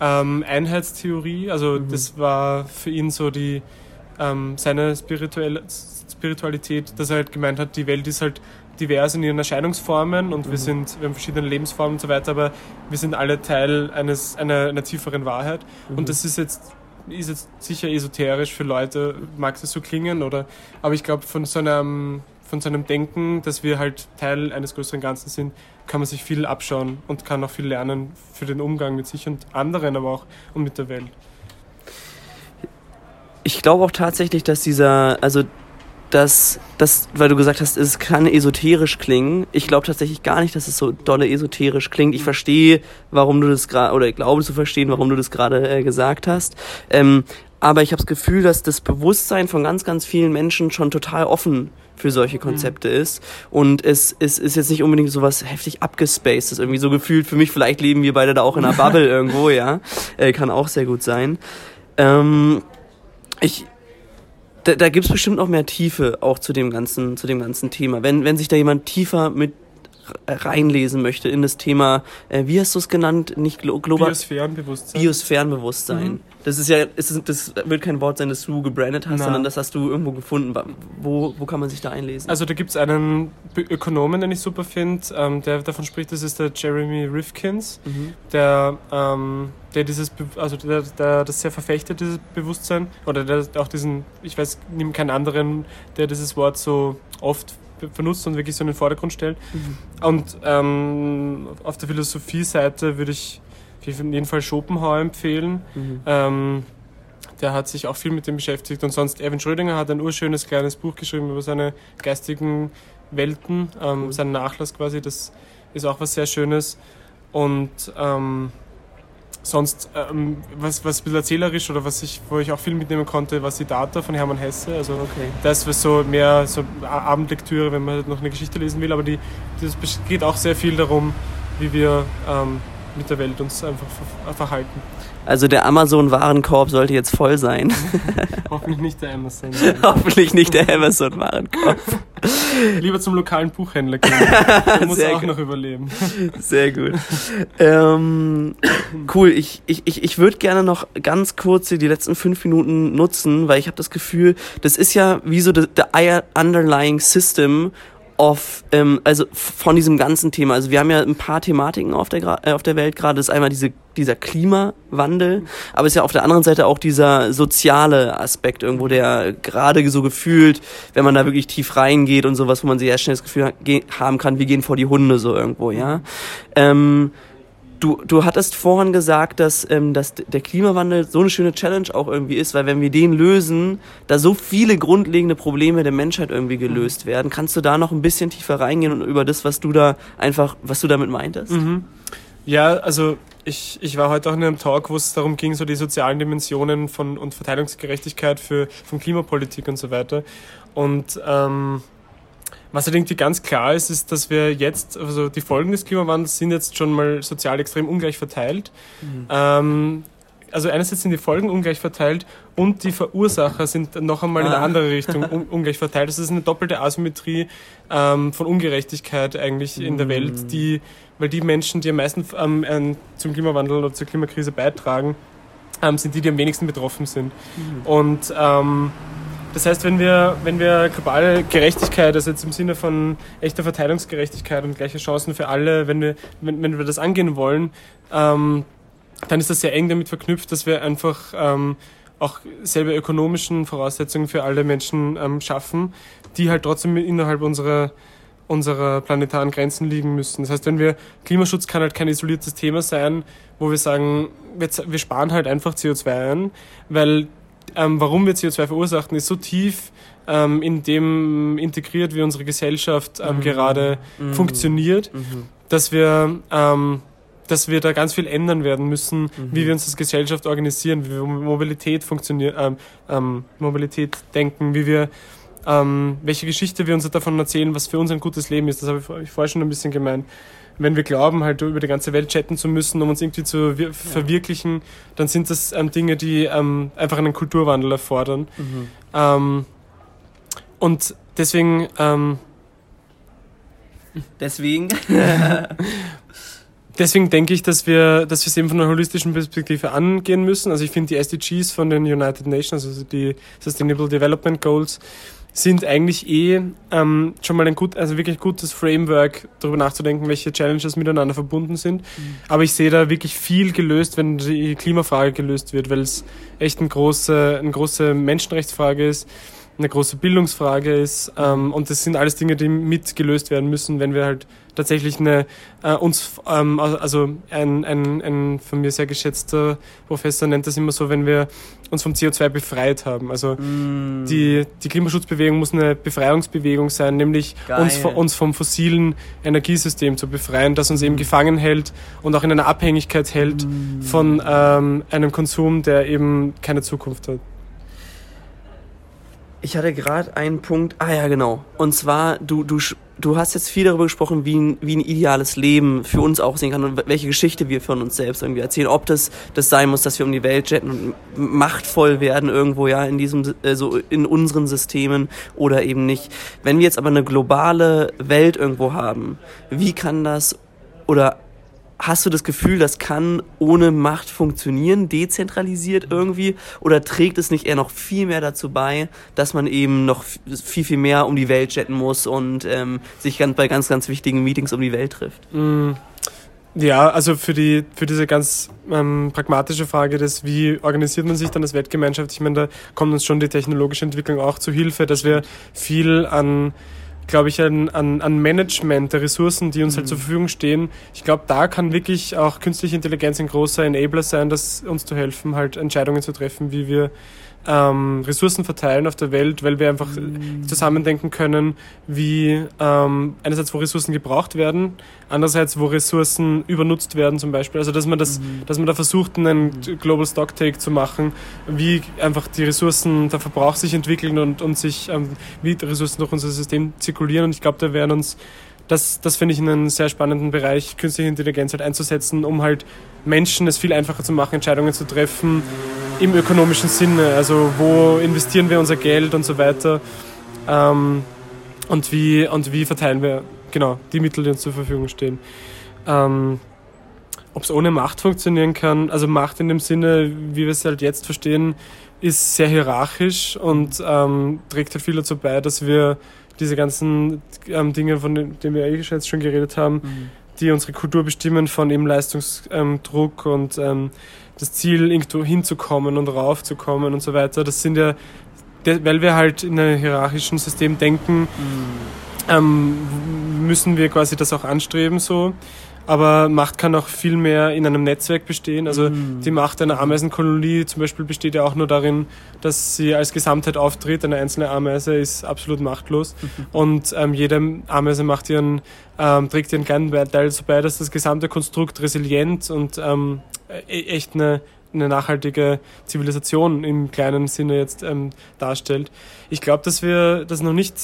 ähm, Einheitstheorie. Also mhm. das war für ihn so die ähm, seine spirituelle Spiritualität, dass er halt gemeint hat, die Welt ist halt divers in ihren Erscheinungsformen und mhm. wir sind, wir haben verschiedene Lebensformen und so weiter, aber wir sind alle Teil eines, einer, einer tieferen Wahrheit. Mhm. Und das ist jetzt, ist jetzt sicher esoterisch für Leute, mag das so klingen, oder, aber ich glaube, von so einem, von so einem Denken, dass wir halt Teil eines größeren Ganzen sind, kann man sich viel abschauen und kann auch viel lernen für den Umgang mit sich und anderen, aber auch und mit der Welt. Ich glaube auch tatsächlich, dass dieser, also dass das, weil du gesagt hast, es kann esoterisch klingen. Ich glaube tatsächlich gar nicht, dass es so dolle esoterisch klingt. Ich verstehe, warum du das gerade, oder ich glaube zu verstehen, warum du das gerade äh, gesagt hast. Ähm, aber ich habe das Gefühl, dass das Bewusstsein von ganz, ganz vielen Menschen schon total offen für solche Konzepte mhm. ist. Und es, es ist jetzt nicht unbedingt so was heftig abgespaced. Das irgendwie so gefühlt für mich, vielleicht leben wir beide da auch in einer Bubble irgendwo, ja. Äh, kann auch sehr gut sein. Ähm, ich, da, da gibt es bestimmt noch mehr Tiefe auch zu dem ganzen, zu dem ganzen Thema. Wenn, wenn sich da jemand tiefer mit reinlesen möchte in das Thema, äh, wie hast du es genannt? Nicht glo global. Biosphärenbewusstsein. Biosphärenbewusstsein. Mhm. Das ist ja, ist, das wird kein Wort sein, das du gebrandet hast, Na. sondern das hast du irgendwo gefunden. Wo, wo kann man sich da einlesen? Also da gibt es einen Ökonomen, den ich super finde, ähm, der davon spricht, das ist der Jeremy Rifkins, Mhm. der, ähm, der dieses, also der, der das sehr verfechtet, dieses Bewusstsein, oder der auch diesen, ich weiß, nimm keinen anderen, der dieses Wort so oft benutzt und wirklich so in den Vordergrund stellt. Mhm. Und ähm, auf der Philosophie-Seite würde ich auf jeden Fall Schopenhauer empfehlen. Mhm. Ähm, der hat sich auch viel mit dem beschäftigt und sonst Erwin Schrödinger hat ein urschönes kleines Buch geschrieben über seine geistigen Welten, ähm, Cool. seinen Nachlass quasi, das ist auch was sehr Schönes und ähm, sonst ähm, was, was ein bisschen erzählerisch oder was ich, wo ich auch viel mitnehmen konnte, war Siddhartha von Hermann Hesse, also Okay. das war so mehr so Abendlektüre, wenn man halt noch eine Geschichte lesen will, aber die, das geht auch sehr viel darum, wie wir ähm, mit der Welt uns einfach ver verhalten. Also der Amazon-Warenkorb sollte jetzt voll sein. Hoffentlich nicht der Amazon. Hoffentlich nicht der Amazon-Warenkorb. Lieber zum lokalen Buchhändler gehen. Der muss Sehr auch gut. noch überleben. Sehr gut. ähm, cool, ich, ich, ich, ich würde gerne noch ganz kurz die letzten fünf Minuten nutzen, weil ich habe das Gefühl, das ist ja wie so the, the underlying system of, ähm, also von diesem ganzen Thema. Also wir haben ja ein paar Thematiken auf der, äh, auf der Welt gerade. Das ist einmal diese, dieser Klimawandel, aber es ist ja auf der anderen Seite auch dieser soziale Aspekt irgendwo, der gerade so gefühlt, wenn man da wirklich tief reingeht und sowas, wo man sehr schnell das Gefühl ha haben kann, wir gehen vor die Hunde so irgendwo, ja. Ähm, Du, du hattest vorhin gesagt, dass, ähm, dass der Klimawandel so eine schöne Challenge auch irgendwie ist, weil wenn wir den lösen, da so viele grundlegende Probleme der Menschheit irgendwie gelöst werden. Kannst du da noch ein bisschen tiefer reingehen und über das, was du da einfach, was du damit meintest? Mhm. Ja, also ich, ich war heute auch in einem Talk, wo es darum ging, so die sozialen Dimensionen von und Verteilungsgerechtigkeit für von Klimapolitik und so weiter. Und ähm, was halt irgendwie ganz klar ist, ist, dass wir jetzt, also die Folgen des Klimawandels sind jetzt schon mal sozial extrem ungleich verteilt. Ähm, also einerseits sind die Folgen ungleich verteilt und die Verursacher sind noch einmal in eine Ah. andere Richtung un ungleich verteilt. Das ist eine doppelte Asymmetrie ähm, von Ungerechtigkeit eigentlich in der Mhm. Welt, die, weil die Menschen, die am meisten ähm, zum Klimawandel oder zur Klimakrise beitragen, ähm, sind die, die am wenigsten betroffen sind. Und ähm, das heißt, wenn wir, wenn wir globale Gerechtigkeit, also jetzt im Sinne von echter Verteilungsgerechtigkeit und gleiche Chancen für alle, wenn wir, wenn, wenn wir das angehen wollen, ähm, dann ist das sehr eng damit verknüpft, dass wir einfach ähm, auch selbe ökonomischen Voraussetzungen für alle Menschen ähm, schaffen, die halt trotzdem innerhalb unserer unserer planetaren Grenzen liegen müssen. Das heißt, wenn wir Klimaschutz kann halt kein isoliertes Thema sein, wo wir sagen, wir, wir sparen halt einfach CO2 ein, weil ähm, warum wir CO2 verursachen, ist so tief ähm, in dem integriert, wie unsere Gesellschaft ähm, Mhm. gerade Mhm. funktioniert, Mhm. dass wir ähm, dass wir da ganz viel ändern werden müssen, Mhm. wie wir uns als Gesellschaft organisieren, wie wir Mobilität funktionieren, ähm, ähm, Mobilität denken, wie wir welche Geschichte wir uns davon erzählen, was für uns ein gutes Leben ist. Das habe ich vorher schon ein bisschen gemeint. Wenn wir glauben, halt über die ganze Welt chatten zu müssen, um uns irgendwie zu wir verwirklichen, dann sind das ähm, Dinge, die ähm, einfach einen Kulturwandel erfordern. Mhm. Ähm, und deswegen ähm, Deswegen. Deswegen denke ich, dass wir, dass wir es eben von einer holistischen Perspektive angehen müssen. Also ich finde die SDGs von den United Nations, also die Sustainable Development Goals, sind eigentlich eh ähm, schon mal ein gut, also wirklich gutes Framework, darüber nachzudenken, welche Challenges miteinander verbunden sind. Aber ich sehe da wirklich viel gelöst, wenn die Klimafrage gelöst wird, weil es echt eine große, eine große Menschenrechtsfrage ist, eine große Bildungsfrage ist. Ähm, und das sind alles Dinge, die mit gelöst werden müssen, wenn wir halt tatsächlich eine äh, uns ähm, also ein, ein, ein von mir sehr geschätzter Professor nennt das immer so, wenn wir uns vom CO2 befreit haben. Also Mm. die, die Klimaschutzbewegung muss eine Befreiungsbewegung sein, nämlich Geil. uns, uns vom fossilen Energiesystem zu befreien, das uns eben gefangen hält und auch in einer Abhängigkeit hält Mm. von ähm, einem Konsum, der eben keine Zukunft hat. Ich hatte gerade einen Punkt, ah ja, genau. Und zwar, du, du, du hast jetzt viel darüber gesprochen, wie ein, wie ein ideales Leben für uns aussehen kann und welche Geschichte wir von uns selbst irgendwie erzählen. Ob das, das sein muss, dass wir um die Welt jetten und machtvoll werden irgendwo, ja, in diesem, äh, so in unseren Systemen oder eben nicht. Wenn wir jetzt aber eine globale Welt irgendwo haben, wie kann das oder Hast du das Gefühl, das kann ohne Macht funktionieren, dezentralisiert irgendwie? Oder trägt es nicht eher noch viel mehr dazu bei, dass man eben noch viel, viel mehr um die Welt jetten muss und ähm, sich ganz, bei ganz, ganz wichtigen Meetings um die Welt trifft? Mm. Ja, also für die für diese ganz ähm, pragmatische Frage des, wie organisiert man sich dann als Weltgemeinschaft, ich meine, da kommt uns schon die technologische Entwicklung auch zu Hilfe, dass wir viel an glaube ich, an, an, an Management der Ressourcen, die uns mhm. halt zur Verfügung stehen. Ich glaube, da kann wirklich auch künstliche Intelligenz ein großer Enabler sein, das uns zu helfen, halt Entscheidungen zu treffen, wie wir ähm, Ressourcen verteilen auf der Welt, weil wir einfach mhm. zusammendenken können, wie ähm, einerseits wo Ressourcen gebraucht werden, andererseits wo Ressourcen übernutzt werden zum Beispiel. Also dass man das, mhm. dass man da versucht, einen Global Stocktake zu machen, wie einfach die Ressourcen, der Verbrauch sich entwickeln und, und sich, ähm, wie Ressourcen durch unser System zirkulieren. Und ich glaube, da werden uns das, das finde ich einen sehr spannenden Bereich, künstliche Intelligenz halt einzusetzen, um halt Menschen es viel einfacher zu machen, Entscheidungen zu treffen im ökonomischen Sinne. Also wo investieren wir unser Geld und so weiter. Ähm, und, wie, und wie verteilen wir genau die Mittel, die uns zur Verfügung stehen. Ähm, Ob es ohne Macht funktionieren kann, also Macht in dem Sinne, wie wir es halt jetzt verstehen, ist sehr hierarchisch und ähm, trägt halt viel dazu bei, dass wir diese ganzen ähm, Dinge, von denen wir eigentlich jetzt schon geredet haben, mhm. die unsere Kultur bestimmen, von eben Leistungsdruck und ähm, das Ziel, irgendwo hinzukommen und raufzukommen und so weiter, das sind ja, weil wir halt in einem hierarchischen System denken, mhm. ähm, müssen wir quasi das auch anstreben so. Aber Macht kann auch viel mehr in einem Netzwerk bestehen. Also mhm. die Macht einer Ameisenkolonie zum Beispiel besteht ja auch nur darin, dass sie als Gesamtheit auftritt. Eine einzelne Ameise ist absolut machtlos. Mhm. Und ähm, jede Ameise macht ihren, ähm, trägt ihren kleinen Teil dazu bei, dass das gesamte Konstrukt resilient und ähm, e-, echt eine, eine nachhaltige Zivilisation im kleinen Sinne jetzt ähm, darstellt. Ich glaube, dass wir das noch nicht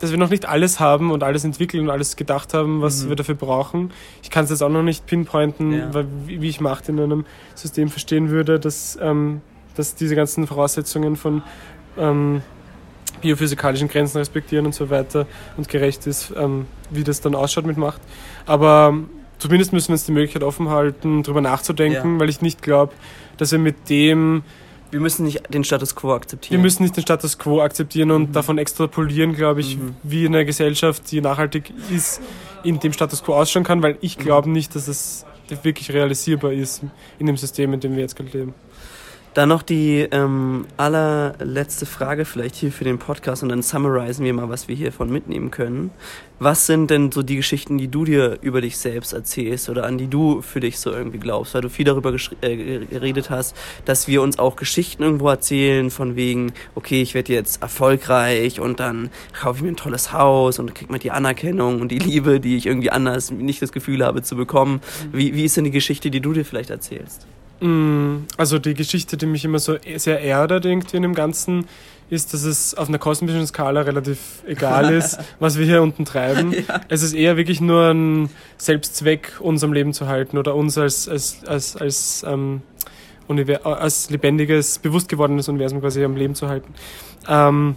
dass wir noch nicht alles haben und alles entwickeln und alles gedacht haben, was mhm. wir dafür brauchen. Ich kann es jetzt auch noch nicht pinpointen, ja. weil, wie ich Macht in einem System verstehen würde, dass, ähm, dass diese ganzen Voraussetzungen von ähm, biophysikalischen Grenzen respektieren und so weiter und gerecht ist, ähm, wie das dann ausschaut mit Macht. Aber zumindest müssen wir uns die Möglichkeit offen halten, darüber nachzudenken, ja. weil ich nicht glaube, dass wir mit dem wir müssen nicht den Status quo akzeptieren. Wir müssen nicht den Status quo akzeptieren und mhm. davon extrapolieren, glaube ich, mhm. wie eine Gesellschaft, die nachhaltig ist, in dem Status quo ausschauen kann, weil ich glaube nicht, dass es wirklich realisierbar ist in dem System, in dem wir jetzt gerade leben. Dann noch die ähm, allerletzte Frage vielleicht hier für den Podcast und dann summarisen wir mal, was wir hiervon mitnehmen können. Was sind denn so die Geschichten, die du dir über dich selbst erzählst oder an die du für dich so irgendwie glaubst? Weil du viel darüber äh, geredet hast, dass wir uns auch Geschichten irgendwo erzählen von wegen, okay, ich werde jetzt erfolgreich und dann kaufe ich mir ein tolles Haus und krieg mal die Anerkennung und die Liebe, die ich irgendwie anders nicht das Gefühl habe zu bekommen. Wie, wie ist denn die Geschichte, die du dir vielleicht erzählst? Mm, also die Geschichte, die mich immer so sehr erdet irgendwie in dem Ganzen, ist, dass es auf einer kosmischen Skala relativ egal ist, was wir hier unten treiben. Ja. Es ist eher wirklich nur ein Selbstzweck, uns am Leben zu halten oder uns als, als, als, als, ähm, als lebendiges, bewusst gewordenes Universum quasi am Leben zu halten. Ähm,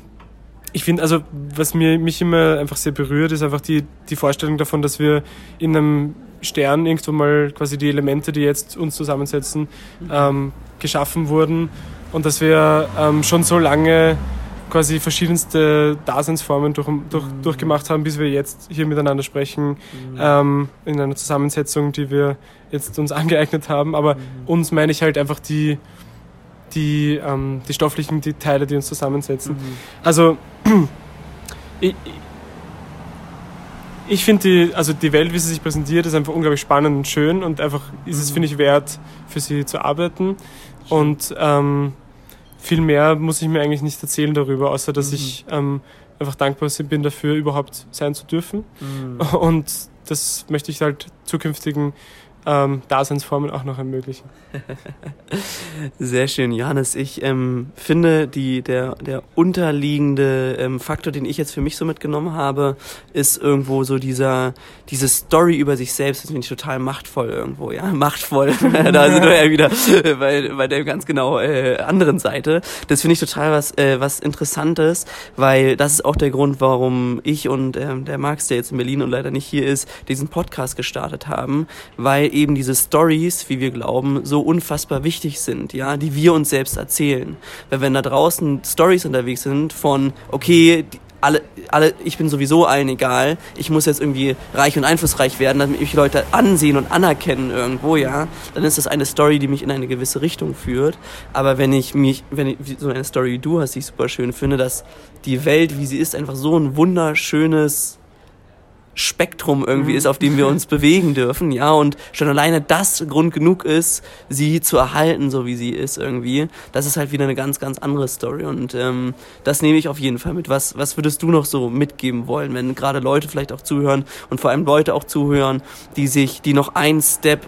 ich finde, also was mir, mich immer einfach sehr berührt, ist einfach die, die Vorstellung davon, dass wir in einem Stern irgendwo mal quasi die Elemente, die jetzt uns zusammensetzen, ähm, geschaffen wurden und dass wir ähm, schon so lange quasi verschiedenste Daseinsformen durch, durch, mhm. durchgemacht haben, bis wir jetzt hier miteinander sprechen, mhm. ähm, in einer Zusammensetzung, die wir jetzt uns angeeignet haben. Aber mhm. uns meine ich halt einfach die, die, ähm, die stofflichen die Teile, die uns zusammensetzen. Mhm. Also ich, ich finde die, also die Welt, wie sie sich präsentiert, ist einfach unglaublich spannend und schön und einfach ist es, mhm. finde ich, wert, für sie zu arbeiten. Und ähm, viel mehr muss ich mir eigentlich nicht erzählen darüber, außer dass mhm. ich ähm, einfach dankbar bin dafür, überhaupt sein zu dürfen. Mhm. Und das möchte ich halt zukünftigen ähm, Daseinsformen auch noch ermöglichen. Sehr schön, Johannes. Ich ähm, finde, die, der, der unterliegende ähm, Faktor, den ich jetzt für mich so mitgenommen habe, ist irgendwo so dieser, diese Story über sich selbst. Das finde ich total machtvoll irgendwo, ja, machtvoll. da sind wir ja wieder bei, bei der ganz genau äh, anderen Seite. Das finde ich total was, äh, was Interessantes, weil das ist auch der Grund, warum ich und ähm, der Max, der jetzt in Berlin und leider nicht hier ist, diesen Podcast gestartet haben, weil eben diese Stories, wie wir glauben, so unfassbar wichtig sind, ja, die wir uns selbst erzählen. Weil wenn da draußen Stories unterwegs sind von, okay, alle, alle, ich bin sowieso allen egal, ich muss jetzt irgendwie reich und einflussreich werden, damit mich Leute ansehen und anerkennen irgendwo, ja, dann ist das eine Story, die mich in eine gewisse Richtung führt. Aber wenn ich mich, wenn ich so eine Story wie du hast, die ich super schön finde, dass die Welt, wie sie ist, einfach so ein wunderschönes Spektrum irgendwie mhm. ist, auf dem wir uns bewegen dürfen, ja, und schon alleine das Grund genug ist, sie zu erhalten, so wie sie ist irgendwie, das ist halt wieder eine ganz, ganz andere Story und ähm, das nehme ich auf jeden Fall mit. Was, was würdest du noch so mitgeben wollen, wenn gerade Leute vielleicht auch zuhören und vor allem Leute auch zuhören, die sich, die noch ein Step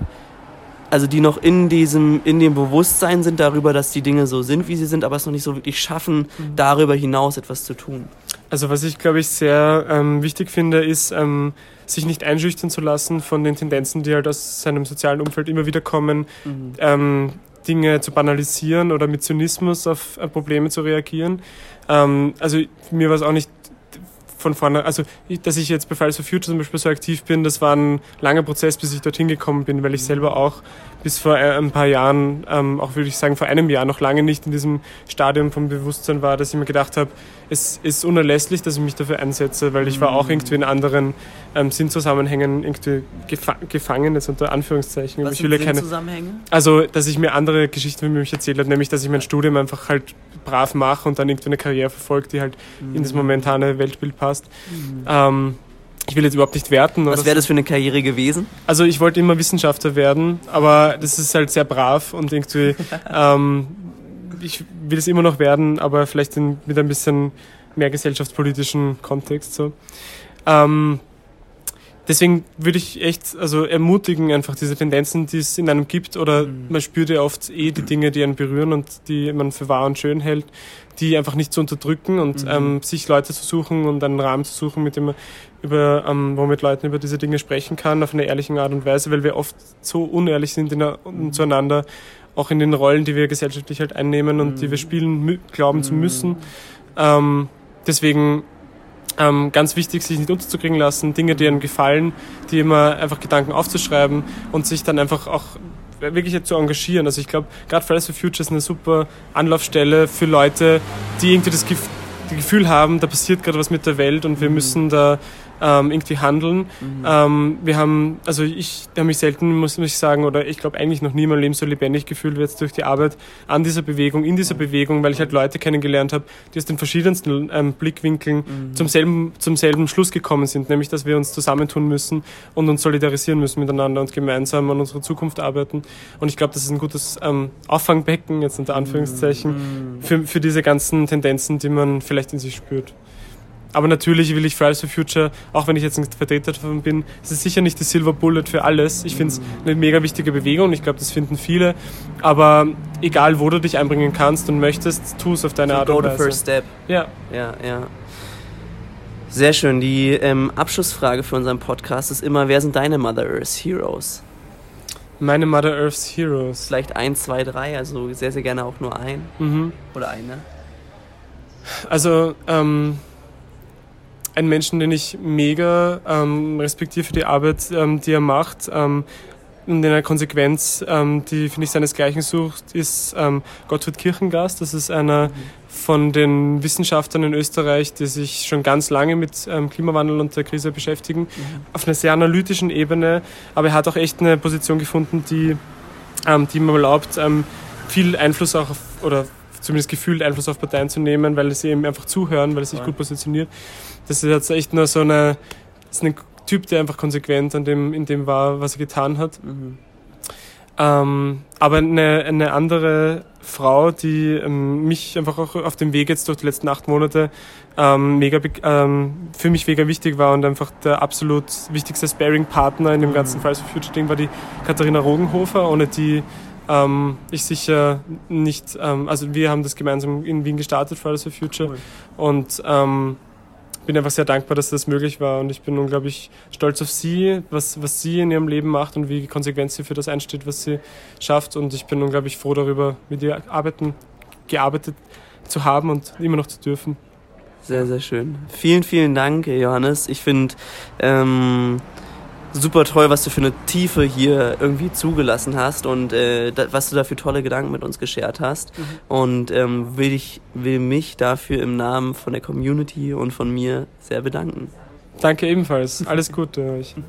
also die noch in diesem, in dem Bewusstsein sind darüber, dass die Dinge so sind, wie sie sind, aber es noch nicht so wirklich schaffen, mhm. darüber hinaus etwas zu tun. Also was ich, glaube ich, sehr ähm, wichtig finde, ist, ähm, sich nicht einschüchtern zu lassen von den Tendenzen, die halt aus seinem sozialen Umfeld immer wieder kommen, mhm. ähm, Dinge zu banalisieren oder mit Zynismus auf äh, Probleme zu reagieren. Ähm, also mir war es auch nicht von vorne, also dass ich jetzt bei Fridays for Future zum Beispiel so aktiv bin, das war ein langer Prozess, bis ich dorthin gekommen bin, weil ich selber auch bis vor äh, ein paar Jahren, ähm, auch würde ich sagen vor einem Jahr, noch lange nicht in diesem Stadium vom Bewusstsein war, dass ich mir gedacht habe, es ist unerlässlich, dass ich mich dafür einsetze, weil ich war auch irgendwie in anderen ähm, Sinnzusammenhängen irgendwie gefa gefangen, jetzt unter Anführungszeichen. Was ich will keine? Also, dass ich mir andere Geschichten wie mich erzählt habe, nämlich, dass ich mein Studium einfach halt brav mache und dann irgendwie eine Karriere verfolge, die halt mhm. in das momentane Weltbild passt. Mhm. Ähm, ich will jetzt überhaupt nicht werten. Was wäre das für eine Karriere gewesen? Also ich wollte immer Wissenschaftler werden, aber das ist halt sehr brav und irgendwie, ähm, ich will es immer noch werden, aber vielleicht in, mit ein bisschen mehr gesellschaftspolitischen Kontext. So. Ähm, deswegen würde ich echt also ermutigen, einfach diese Tendenzen, die es in einem gibt, oder mhm. man spürt ja oft eh die Dinge, die einen berühren und die man für wahr und schön hält, die einfach nicht zu unterdrücken und mhm. ähm, sich Leute zu suchen und einen Rahmen zu suchen, mit dem man über, ähm, wo man mit Leuten über diese Dinge sprechen kann, auf eine ehrliche Art und Weise, weil wir oft so unehrlich sind in, mhm. zueinander, auch in den Rollen, die wir gesellschaftlich halt einnehmen und die wir mhm. spielen, glauben zu müssen. Mhm. Ähm, deswegen ähm, ganz wichtig, sich nicht unterzukriegen lassen, Dinge, die einem gefallen, die immer einfach Gedanken aufzuschreiben und sich dann einfach auch wirklich zu engagieren. Also ich glaube, gerade Fridays for Future ist eine super Anlaufstelle für Leute, die irgendwie das Gefühl haben, da passiert gerade was mit der Welt und wir mhm. müssen da ähm, irgendwie handeln. Mhm. Ähm, wir haben, also ich habe mich selten, muss, ich sagen, oder ich glaube eigentlich noch nie in meinem Leben so lebendig gefühlt wie jetzt durch die Arbeit an dieser Bewegung, in dieser Bewegung, weil ich halt Leute kennengelernt habe, die aus den verschiedensten ähm, Blickwinkeln mhm. zum, selben, zum selben Schluss gekommen sind, nämlich dass wir uns zusammentun müssen und uns solidarisieren müssen miteinander und gemeinsam an unserer Zukunft arbeiten. Und ich glaube, das ist ein gutes ähm, Auffangbecken, jetzt unter Anführungszeichen, mhm. für, für diese ganzen Tendenzen, die man vielleicht in sich spürt. Aber natürlich will ich Fridays for Future, auch wenn ich jetzt ein Vertreter davon bin, es ist sicher nicht die Silver Bullet für alles. Ich finde es eine mega wichtige Bewegung und ich glaube, das finden viele. Aber egal, wo du dich einbringen kannst und möchtest, tu es auf deine so Art und Weise. Go the first step. Ja. Ja, ja. Sehr schön. Die ähm, Abschlussfrage für unseren Podcast ist immer, wer sind deine Mother Earth Heroes? Meine Mother Earth Heroes. Vielleicht ein, zwei, drei, also sehr, sehr gerne auch nur ein. Mhm. Oder eine. Also, ähm, ein Menschen, den ich mega ähm, respektiere für die Arbeit, ähm, die er macht. Ähm, und in einer Konsequenz, ähm, die, finde ich, seinesgleichen sucht, ist ähm, Gottfried Kirchengast. Das ist einer von den Wissenschaftlern in Österreich, die sich schon ganz lange mit ähm, Klimawandel und der Krise beschäftigen, mhm. auf einer sehr analytischen Ebene. Aber er hat auch echt eine Position gefunden, die, ähm, die ihm erlaubt, ähm, viel Einfluss auch auf, oder zumindest gefühlt Einfluss auf Parteien zu nehmen, weil sie eben einfach zuhören, weil er sich ja. gut positioniert. Das ist jetzt echt nur so eine, ist ein Typ, der einfach konsequent an dem, in dem war, was er getan hat. Mhm. Ähm, aber eine, eine andere Frau, die ähm, mich einfach auch auf dem Weg jetzt durch die letzten acht Monate ähm, mega ähm, für mich mega wichtig war und einfach der absolut wichtigste Sparing-Partner in dem ganzen mhm. Fridays for Future Ding war die Katharina Rogenhofer, ohne die ähm, ich sicher nicht, ähm, also wir haben das gemeinsam in Wien gestartet, Fridays for Future cool. und ähm, bin einfach sehr dankbar, dass das möglich war und ich bin unglaublich stolz auf sie, was, was sie in ihrem Leben macht und wie konsequent sie für das einsteht, was sie schafft und ich bin unglaublich froh darüber, mit ihr arbeiten, gearbeitet zu haben und immer noch zu dürfen. Sehr, sehr schön. Vielen, vielen Dank, Johannes. Ich finde, ähm, super toll, was du für eine Tiefe hier irgendwie zugelassen hast und äh, da, was du da für tolle Gedanken mit uns geschert hast. Mhm. Und ähm, will, ich, will mich dafür im Namen von der Community und von mir sehr bedanken. Danke ebenfalls. Alles Gute euch.